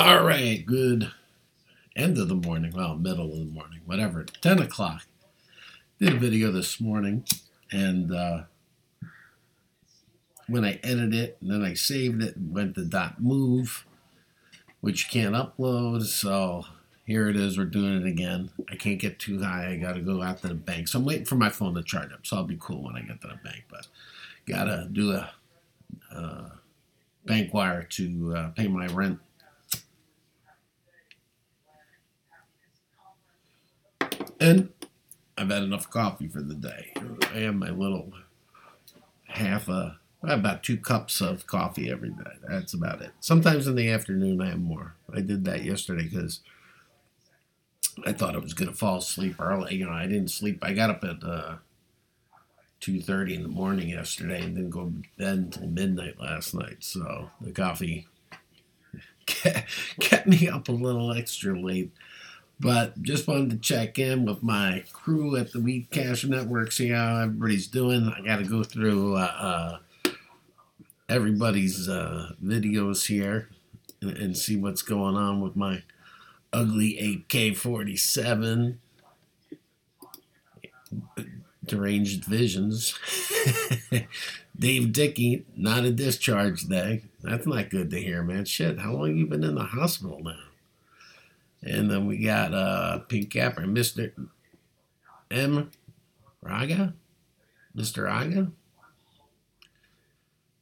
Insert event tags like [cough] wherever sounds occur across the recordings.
All right, good end of the morning, well, middle of the morning, whatever, 10 o'clock. Did a video this morning, and uh, when I edited it, and then I saved it, went to dot move, which you can't upload, so here it is, we're doing it again. I can't get too high, I gotta go out to the bank. So I'm waiting for my phone to charge up, so I'll be cool when I get to the bank, but gotta do a uh, bank wire to uh, pay my rent And I've had enough coffee for the day. I have my little half a, about two cups of coffee every day. That's about it. Sometimes in the afternoon I have more. I did that yesterday because I thought I was going to fall asleep early. You know, I didn't sleep. I got up at uh, 2.30 in the morning yesterday and didn't go to bed until midnight last night. So the coffee [laughs] kept me up a little extra late. But just wanted to check in with my crew at the Weed Cash Network, see how everybody's doing. I got to go through uh, uh, everybody's uh, videos here and, and, see what's going on with my ugly AK 47 deranged visions. [laughs] Dave Dickey, not a discharge day. That's not good to hear, man. Shit, how long you been in the hospital now? And then we got uh, Pink and Mr. M. Raga, Mr. Raga.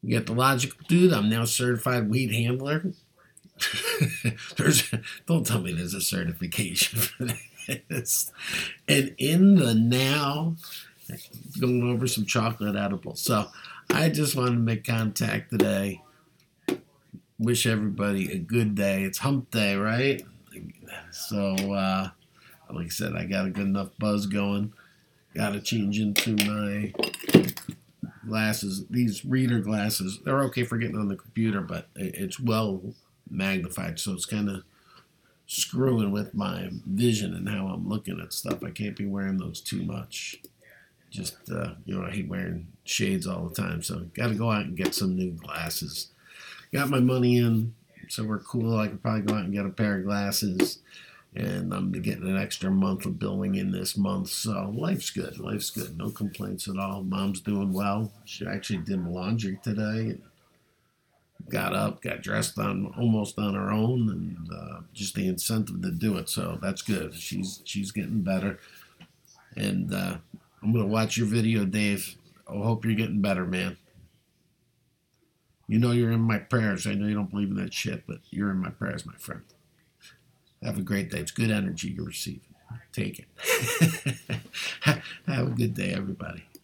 We got the logical dude. I'm now certified weed handler. [laughs] there's don't tell me there's a certification for this. And in the now, going over some chocolate edibles. So I just wanted to make contact today. Wish everybody a good day. It's hump day, right? So, uh, like I said, I got a good enough buzz going. Got to change into my glasses. These reader glasses, they're okay for getting on the computer, but it's well magnified, so it's kind of screwing with my vision and how I'm looking at stuff. I can't be wearing those too much. Just, uh, you know, I hate wearing shades all the time, so got to go out and get some new glasses. Got my money in so we're cool. I could probably go out and get a pair of glasses, and I'm getting an extra month of billing in this month. So life's good. Life's good. No complaints at all. Mom's doing well. She actually did laundry today. Got up, got dressed on almost on her own, and uh, just the incentive to do it. So that's good. She's she's getting better, and uh, I'm gonna watch your video, Dave. I hope you're getting better, man. You know you're in my prayers. I know you don't believe in that shit, but you're in my prayers, my friend. Have a great day. It's good energy you're receiving. Take it. [laughs] Have a good day, everybody.